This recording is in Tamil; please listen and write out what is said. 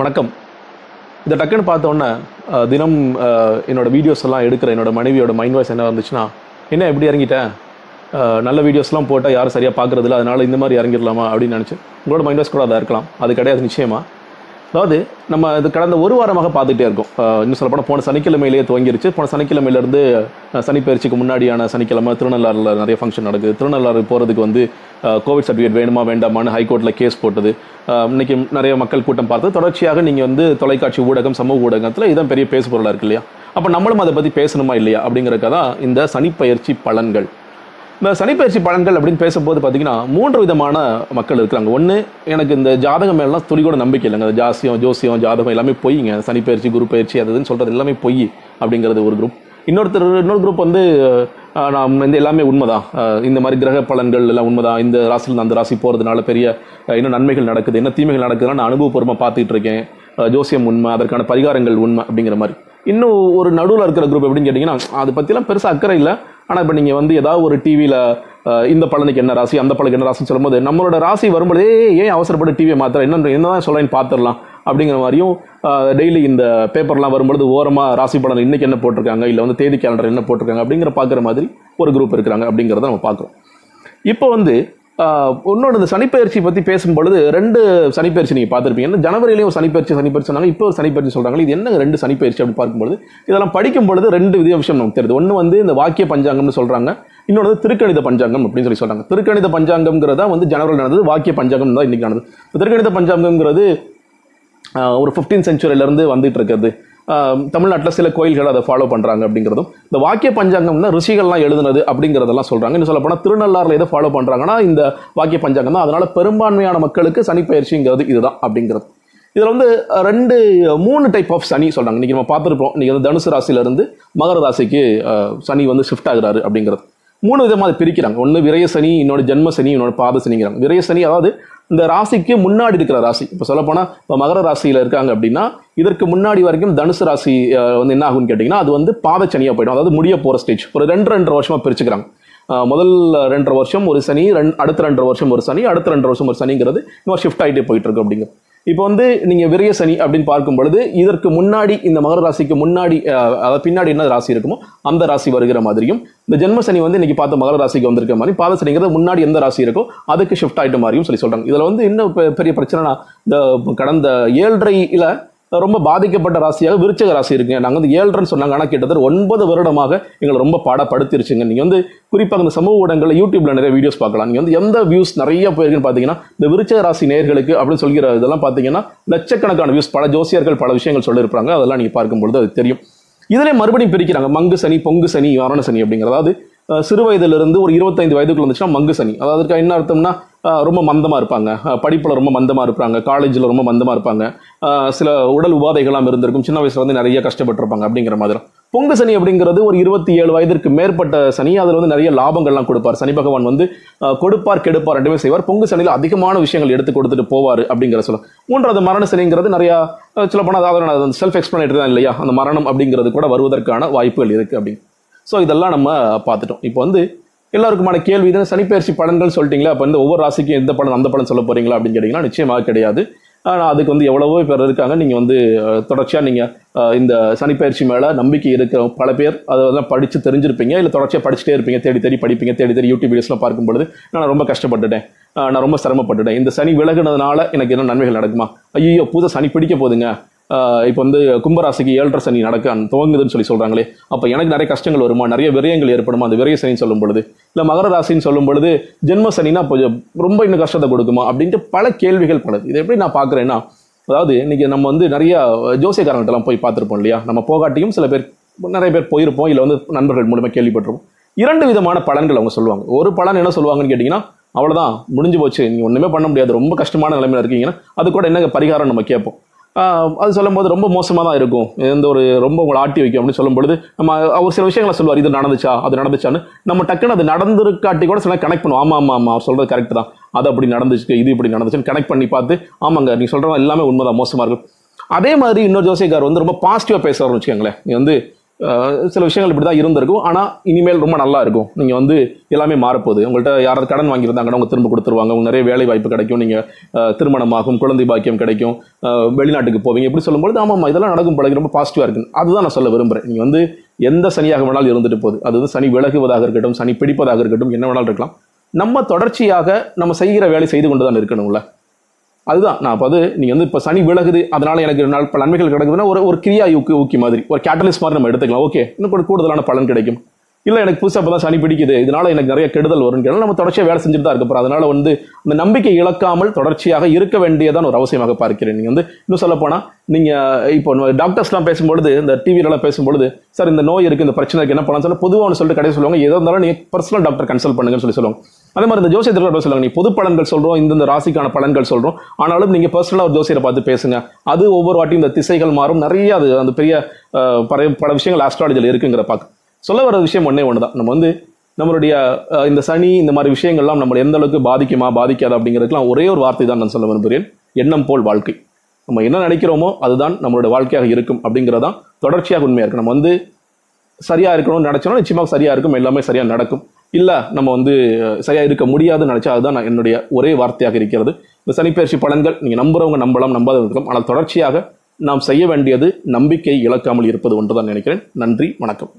வணக்கம். இதை டக்குன்னு பார்த்தோன்னே தினம் என்னோட வீடியோஸ் எல்லாம் எடுக்கிற என்னோட மனைவியோட மைண்ட் வாய்ஸ் என்ன வந்துச்சுன்னா என்ன எப்படி இறங்கிட்டேன் நல்ல வீடியோஸ்லாம் போட்டால் யாரும் சரியாக பார்க்குறதில்ல அதனால் இந்த மாதிரி இறங்கிடலாமா? அப்படின்னு நினச்சேன். உங்களோட மைண்ட் வாய்ஸ் கூட அதாக இருக்கலாம். அது கிடையாது நிச்சயமா. அதாவது நம்ம இது கடந்த ஒரு வாரமாக பார்த்துட்டே இருக்கோம். இன்னும் சொல்லப்போனால் போன சனிக்கிழமையிலேயே துவங்கிருச்சு. போன சனிக்கிழமையிலேருந்து சனிப்பயிற்சிக்கு முன்னாடியான சனிக்கிழமை திருநள்ளாறில் நிறைய ஃபங்க்ஷன் நடக்குது. திருநள்ளாறு போகிறதுக்கு வந்து கோவிட் சர்டிஃபிகேட் வேணுமா வேண்டாமான்னு ஹைகோர்ட்டில் கேஸ் போட்டது. இன்றைக்கி நிறைய மக்கள் கூட்டம் பார்த்து தொடர்ச்சியாக நீங்கள் வந்து தொலைக்காட்சி ஊடகம் சமூக ஊடகத்தில் இதான் பெரிய பேசுபொருளாக இருக்கு இல்லையா? அப்போ நம்மளும் அதை பற்றி பேசணுமா இல்லையா அப்படிங்கிறதுக்காக தான் இந்த சனிப்பயிற்சி பலன்கள். இந்த சனிப்பயிற்சி பலன்கள் அப்படின்னு பேசும்போது பார்த்தீங்கன்னா மூன்று விதமான மக்கள் இருக்கிறாங்க. ஒன்று எனக்கு இந்த ஜாதகம் மேலாம் துளி கூட நம்பிக்கை இல்லைங்க. ஜாசியம் ஜோசியம் ஜாதகம் எல்லாமே பொய்ங்க. சனிப்பயிற்சி குரு பயிற்சி அது சொல்கிறது எல்லாமே பொய் அப்படிங்கிறது ஒரு குரூப் இன்னொருத்தர் இன்னொரு குரூப் வந்து நான் நாம் இந்த எல்லாமே உண்மைதான். இந்த மாதிரி கிரக பலன்கள் எல்லாம் உண்மைதான். இந்த ராசியில் அந்த ராசி போகிறதுனால பெரிய இன்னும் என்ன நன்மைகள் நடக்குது. என்ன தீமைகள் நடக்குதுன்னு நான் அனுபவபூர்வமாக பார்த்துட்டு இருக்கேன். ஜோசியம் உண்மை அதற்கான பரிகாரங்கள் உண்மை அப்படிங்கிற மாதிரி. இன்னும் ஒரு நடுவில் இருக்கிற குரூப் எப்படின்னு கேட்டிங்கன்னா அதை பற்றிலாம் பெருசாக அக்கறை இல்லை. ஆனால் இப்போ நீங்கள் வந்து ஏதாவது ஒரு டிவியில் இந்த பலனுக்கு என்ன ராசி அந்த பலனுக்கு என்ன ராசின்னு சொல்லும்போது நம்மளோட ராசி வரும்போதே ஏன் அவசரப்பட்டு டிவியை மாத்திர என்ன என்ன தான் சொல்கிறேன்னு பார்த்துடலாம் அப்படிங்கிற மாதிரியும் டெய்லி இந்த பேப்பர்லாம் வரும்பொழுது ஓரமாக ராசி பலன் இன்றைக்கி என்ன போட்டிருக்காங்க? இல்லை வந்து தேதி கேலண்டர் என்ன போட்டிருக்காங்க? அப்படிங்கிற பார்க்குற மாதிரி ஒரு குரூப் இருக்கிறாங்க அப்படிங்கிறத நம்ம பார்க்குறோம் இப்போ வந்து இன்னொன்று இந்த சனிப்பயிற்சி பற்றி பேசும்பொழுது ரெண்டு சனிப்பயிற்சி நீங்கள் பார்த்துருப்பீங்க என்ன ஜனவரியிலேயும் ஒரு சனிப்பயிற்சி சனிப்பயிற்சி சொன்னாங்க இப்போ ஒரு சனிப்பயிற்சி சொல்கிறாங்க இது என்ன ரெண்டு சனிப்பயிற்சி அப்படி பார்க்கும்பொழுது? இதெல்லாம் படிக்கும் பொழுது ரெண்டு வித விஷயம் நமக்கு தெரியுது. ஒன்று வந்து இந்த வாக்கிய பஞ்சாங்கம்னு சொல்கிறாங்க இன்னொன்று திருக்கணித பஞ்சாங்கம் அப்படின்னு சொல்லி சொல்கிறாங்க திருக்கணித பஞ்சாங்கம்ங்கிறதா வந்து ஜனவரியில் நடந்தது வாக்கிய பஞ்சாங்கம் தான் இன்றைக்கி நடந்தது. திருக்கணித பஞ்சாங்கம்ங்கிறது ஒரு ஃபிஃப்டீன் சென்ச்சுரியிலேருந்து வந்துட்டு இருக்கிறது. தமிழ்நாட்டில் சில கோயில்கள் அதை ஃபாலோ பண்ணுறாங்க அப்படிங்கிறதும் இந்த வாக்கிய பஞ்சாங்கம்னா ரிஷிகள்லாம் எழுதுனது அப்படிங்கிறதெல்லாம் சொல்கிறாங்க இன்னும் சொல்லப்போனால் திருநள்ளாறில் எதை ஃபாலோ பண்ணுறாங்கன்னா இந்த வாக்கிய பஞ்சாங்கம் தான். அதனால் பெரும்பான்மையான மக்களுக்கு சனிப்பயிற்சிங்கிறது இதுதான் அப்படிங்கிறது. இதில் வந்து ரெண்டு மூணு டைப் ஆஃப் சனி சொல்கிறாங்க இன்றைக்கி நம்ம பார்த்துருப்போம். இன்றைக்கி வந்து தனுசு ராசியிலேருந்து மகர ராசிக்கு சனி வந்து ஷிஃப்ட் ஆகுறாரு அப்படிங்கிறது. மூணு விதமாக அதை பிரிக்கிறாங்க. ஒன்று விரய சனி இன்னொன்று ஜென்ம சனி இன்னொன்று பாத சனிங்கிறாங்க. விரய சனி அதாவது இந்த ராசிக்கு முன்னாடி இருக்கிற ராசி. இப்போ சொல்லப்போனால் இப்போ மகர ராசியில் இருக்காங்க அப்படின்னா இதற்கு முன்னாடி வரைக்கும் தனுசு ராசி வந்து என்ன ஆகும்னு கேட்டிங்கன்னா அது வந்து பாதச்சனியாக போயிடும். அதாவது முடிய போகிற ஸ்டேஜ் ஒரு ரெண்டு ரெண்டரை வருஷமாக பிரிச்சுக்கிறாங்க. முதல் ரெண்டரை வருஷம் ஒரு சனி ரெண்டு அடுத்த ரெண்டரை வருஷம் ஒரு சனி அடுத்த ரெண்டரை வருஷம் ஒரு சனிங்கிறது இன்னும் ஷிஃப்ட் ஆகிட்டே போயிட்டு இருக்கு அப்படிங்கிறது. இப்போ வந்து நீங்கள் விரய சனி அப்படின்னு பார்க்கும் பொழுது இதற்கு முன்னாடி இந்த மகர ராசிக்கு முன்னாடி அதாவது பின்னாடி என்ன ராசி இருக்குமோ அந்த ராசி வருகிற மாதிரியும் இந்த ஜென்ம சனி வந்து இன்னைக்கு பார்த்த மகர ராசிக்கு வந்திருக்க மாதிரி பாத சனிங்கிறது முன்னாடி எந்த ராசி இருக்கோ அதுக்கு ஷிஃப்ட் ஆயிட்ட மாதிரியும் சொல்லி சொல்கிறாங்க இதில் வந்து இன்னும் பெ- பெரிய பிரச்சனைனா இந்த கடந்த ஏழரையில் ரொம்ப பாதிக்கப்பட்ட ராசியாக விருச்சக ராசி இருக்குங்க. நாங்கள் வந்து ஏழ்ரன் சொன்னாங்க. ஆனால் கிட்டத்தட்ட ஒன்பது வருடமாக எங்களை ரொம்ப பாடப்படுத்திருச்சுங்க. நீங்கள் வந்து குறிப்பாக இந்த சமூக ஊடகங்களில் யூடியூப்ல நிறைய வீடியோஸ் பார்க்கலாம். நீங்கள் வந்து எந்த வியூஸ் நிறைய போயிருக்குன்னு பார்த்தீங்கன்னா இந்த விருச்சக ராசி நேர்களுக்கு அப்படின்னு சொல்கிற இதெல்லாம் பார்த்தீங்கன்னா லட்சக்கணக்கான வியூஸ் பல ஜோசியர்கள் பல விஷயங்கள் சொல்லியிருப்பாங்க. அதெல்லாம் நீங்கள் பார்க்கும்பொழுது அது தெரியும். இதிலே மறுபடியும் பிரிக்கிறாங்க. மங்கு சனி பொங்கு சனி மரண சனி அப்படிங்கிறது அதாவது சிறு வயதிலிருந்து ஒரு இருபத்தைந்து வயதுக்குள்ள வந்துச்சுன்னா மங்கு சனி. அதாவது என்ன அர்த்தம்னா ரொம்ப மந்தமாக இருப்பாங்க. படிப்பில் ரொம்ப மந்தமாக இருப்பாங்க. காலேஜில் ரொம்ப மந்தமாக இருப்பாங்க. சில உடல் உபாதைகள்லாம் இருந்திருக்கும். சின்ன வயசுல வந்து நிறைய கஷ்டப்பட்டிருப்பாங்க அப்படிங்கிற மாதிரி. பொங்கு சனி அப்படிங்கிறது ஒரு இருபத்தி ஏழு வயதிற்கு மேற்பட்ட சனி. அதில் வந்து நிறைய லாபங்கள்லாம் கொடுப்பார். சனி பகவான் வந்து கொடுப்பார் கெடுப்பார் ரெண்டுமே செய்வார். பொங்கு சனியில் அதிகமான விஷயங்கள் எடுத்து கொடுத்துட்டு போவார் அப்படிங்கிற சொல்ல. மூன்றாவது மரண சனிங்கிறது நிறையா சில சொல்ல போனால் அதாவது செல்ஃப் எக்ஸ்பிளனேட்டரி தான் இல்லையா? அந்த மரணம் அப்படிங்கிறது கூட வருவதற்கான வாய்ப்புகள் இருக்குது அப்படிங்க ஸோ இதெல்லாம் நம்ம பார்த்துட்டோம். இப்போ வந்து எல்லாருக்குமான கேள்வி இது சனிப்பயிற்சி பலன்கள் சொல்லிட்டீங்களா? அப்போ இந்த ஒவ்வொரு ராசிக்கும் எந்த பலன் அந்த பலன் சொல்ல போறீங்களா அப்படின்னு கேட்டிங்கன்னா நிச்சயமாக கிடையாது. ஆனால் அதுக்கு வந்து எவ்வளவோ பேர் இருக்காங்க. நீங்கள் வந்து தொடர்ச்சியாக நீங்கள் இந்த சனிப்பயிற்சி மேலே நம்பிக்கை இருக்கிற பல பேர் அதெல்லாம் படித்து தெரிஞ்சிருப்பீங்க. இல்லை தொடர்ச்சியாக படிச்சுட்டே இருப்பீங்க. தேடி தேடி படிப்பீங்க. தேடி தேடி யூடியூப் வீடியோஸ்லாம் பார்க்கும் பொழுது நான் ரொம்ப கஷ்டப்பட்டுட்டேன். நான் ரொம்ப சிரமப்பட்டுட்டேன். இந்த சனி விலகுனதுனால எனக்கு என்ன நன்மைகள் நடக்குமா? ஐயோ புது சனி பிடிக்க போகுதுங்க. இப்போ வந்து கும்பராசிக்கு ஏழரை சனி நடக்க துவங்குதுன்னு சொல்லி சொல்கிறாங்களே அப்போ எனக்கு நிறைய கஷ்டங்கள் வருமா? நிறைய விரயங்கள் ஏற்படுமா? அந்த விரய சனின்னு சொல்லும் பொழுது? இல்லை மகர ராசின்னு சொல்லும் பொழுது ஜென்ம சனினா கொஞ்சம் ரொம்ப இன்னும் கஷ்டத்தை கொடுக்குமா? அப்படின்ட்டு பல கேள்விகள் பலது இதை எப்படி நான் பார்க்குறேன்னா அதாவது இன்னைக்கு நம்ம வந்து நிறைய ஜோசியக்காரங்கள்ட்டலாம் போய் பார்த்துருப்போம் இல்லையா? நம்ம போகாட்டியும் சில பேர் நிறைய பேர் போயிருப்போம் இல்லை வந்து நண்பர்கள் மூலமாக கேள்விப்பட்டிருப்போம். இரண்டு விதமான பலன்கள் அவங்க சொல்லுவாங்க. ஒரு பலன் என்ன சொல்லுவாங்கன்னு கேட்டிங்கன்னா அவ்வளோதான் முடிஞ்சு போச்சு நீங்கள் ஒன்றுமே பண்ண முடியாது ரொம்ப கஷ்டமான நிலைமையில இருக்கீங்கன்னா அது கூட என்ன பரிகாரம் நம்ம கேட்போம். அது சொல்லும்போது ரொம்ப மோசமாக தான் இருக்கும். எந்த ஒரு ரொம்ப உங்களை ஆட்டி வைக்கும் அப்படின்னு சொல்லும்பொழுது நம்ம அவர் சில விஷயங்களை சொல்லுவார் இது நடந்துச்சா? அது நடந்துச்சான்னு. நம்ம டக்குன்னு அது நடந்திருக்காட்டி கூட சில கனெக்ட் பண்ணுவோம் ஆமாம் ஆமாம் ஆமாம் அவர் சொல்கிறது கரெக்ட் தான். அது அப்படி நடந்துச்சு இது இப்படி நடந்துச்சுன்னு கனெக்ட் பண்ணி பார்த்து ஆமாங்க நீ சொல்கிறது எல்லாமே உண்மைதான் மோசமாக இருக்கும். அதே மாதிரி இன்னொரு ஜோசியக்கார் வந்து ரொம்ப பாசிட்டிவாக பேசுவார்னு வச்சுக்கோங்களேன். நீ வந்து சில விஷயங்கள் இப்படி தான் இருந்திருக்கும். ஆனால் இனிமேல் ரொம்ப நல்லா இருக்கும். நீங்கள் வந்து எல்லாமே மாறப்போகுது. உங்கள்கிட்ட யாராவது கடன் வாங்கியிருந்தாங்கன்னா அவங்க திரும்ப கொடுத்துருவாங்க. உங்களுக்கு நிறைய வேலை வாய்ப்பு கிடைக்கும். நீங்கள் திருமணமாகும் குழந்தை பாக்கியம் கிடைக்கும் வெளிநாட்டுக்கு போவீங்க. இப்படி சொல்லும்போது ஆமாம் இதெல்லாம் நடக்கும் பழகி ரொம்ப பாசிட்டிவாக இருக்கு. அதுதான் நான் சொல்ல விரும்புகிறேன் நீங்கள் வந்து எந்த சனியாக வேணாலும் இருந்துட்டு போகுது. அது வந்து சனி விலகுவதாக இருக்கட்டும் சனி பிடிப்பதாக இருக்கட்டும் என்ன வேணாலும் இருக்கலாம். நம்ம தொடர்ச்சியாக நம்ம செய்கிற வேலை செய்து கொண்டு தான் இருக்கணும்ல. அதுதான். நான் அப்போ அது நீங்கள் வந்து இப்போ சனி விலகுது அதனால் எனக்கு நாள் பல நன்மைகள் கிடைக்குதுன்னா ஒரு ஒரு கிரியா ஊக்கி ஊக்கி மாதிரி ஒரு கேட்டலிஸ்ட் மாதிரி நம்ம எடுத்துக்கலாம். ஓகே இன்னும் கூட கூடுதலான பலன் கிடைக்கும். இல்லை எனக்கு புதுசாக இப்போ தான் சனி பிடிக்குது. இதனால எனக்கு நிறைய கெடுதல் வரும் நம்ம தொடர்ச்சியாக வேலை செஞ்சுட்டு தான் இருக்க போகிறோம் அதனால வந்து அந்த நம்பிக்கை இழக்காமல் தொடர்ச்சியாக இருக்க வேண்டியதான் ஒரு அவசியமாக பார்க்கிறேன். நீங்கள் வந்து இன்னும் சொல்ல போனால் நீங்கள் இப்போ டாக்டர்ஸ்லாம் பேசும்பொழுது இந்த டிவிலலாம் பேசும்பொழுது சார் இந்த நோய் இருக்குது இந்த பிரச்சனை இருக்கு என்ன பண்ணலாம் சொல்ல பொதுவாக ஒன்று சொல்லிட்டு கடைசி சொல்லுவாங்க. எதோ இருந்தாலும் நீங்கள் பர்சனல் டாக்டர் கன்சல்ட் பண்ணுங்கன்னு சொல்லி சொல்லுவாங்க. அதே மாதிரி இந்த ஜோசியத்தில் கூட சொல்லுவாங்க. நீ பொது பலன்கள் சொல்கிறோம் இந்த ராசிக்கான பலன்கள் சொல்கிறோம் ஆனாலும் நீங்கள் பர்சனலாக ஒரு ஜோசியரை பார்த்து பேசுங்க. அது ஒவ்வொரு வாட்டியும் இந்த திசைகள் மாறும். நிறைய அது அந்த பெரிய பல பல விஷயங்கள் ஆஸ்ட்ராலஜியில் இருக்குங்கிற பார்க்க சொல்ல வர விஷயம் ஒன்றே ஒன்று தான் நம்ம வந்து நம்மளுடைய இந்த சனி இந்த மாதிரி விஷயங்கள்லாம் நம்மளை எந்த அளவுக்கு பாதிக்குமா பாதிக்காது அப்படிங்கிறதுக்குலாம் ஒரே ஒரு வார்த்தை தான் நான் சொல்ல விரும்புகிறேன். எண்ணம் போல் வாழ்க்கை. நம்ம என்ன நினைக்கிறோமோ அதுதான் நம்மளுடைய வாழ்க்கையாக இருக்கும் அப்படிங்கிறதான் தொடர்ச்சியாக உண்மையாக இருக்கும் நம்ம வந்து சரியாக இருக்கணும்னு நினச்சோம்னா நிச்சயமாக சரியாக இருக்கும் எல்லாமே சரியாக நடக்கும். இல்லை நம்ம வந்து சரியாக இருக்க முடியாதுன்னு நினச்சா அதுதான் நான் என்னுடைய ஒரே வார்த்தையாக இருக்கிறது. இந்த சனிப்பயிற்சி பலன்கள் நீங்கள் நம்புறவங்க நம்பலாம் நம்பாதவங்க இருக்கலாம் ஆனால் தொடர்ச்சியாக நாம் செய்ய வேண்டியது நம்பிக்கை இழக்காமல் இருப்பது ஒன்றுதான் நினைக்கிறேன். நன்றி வணக்கம்.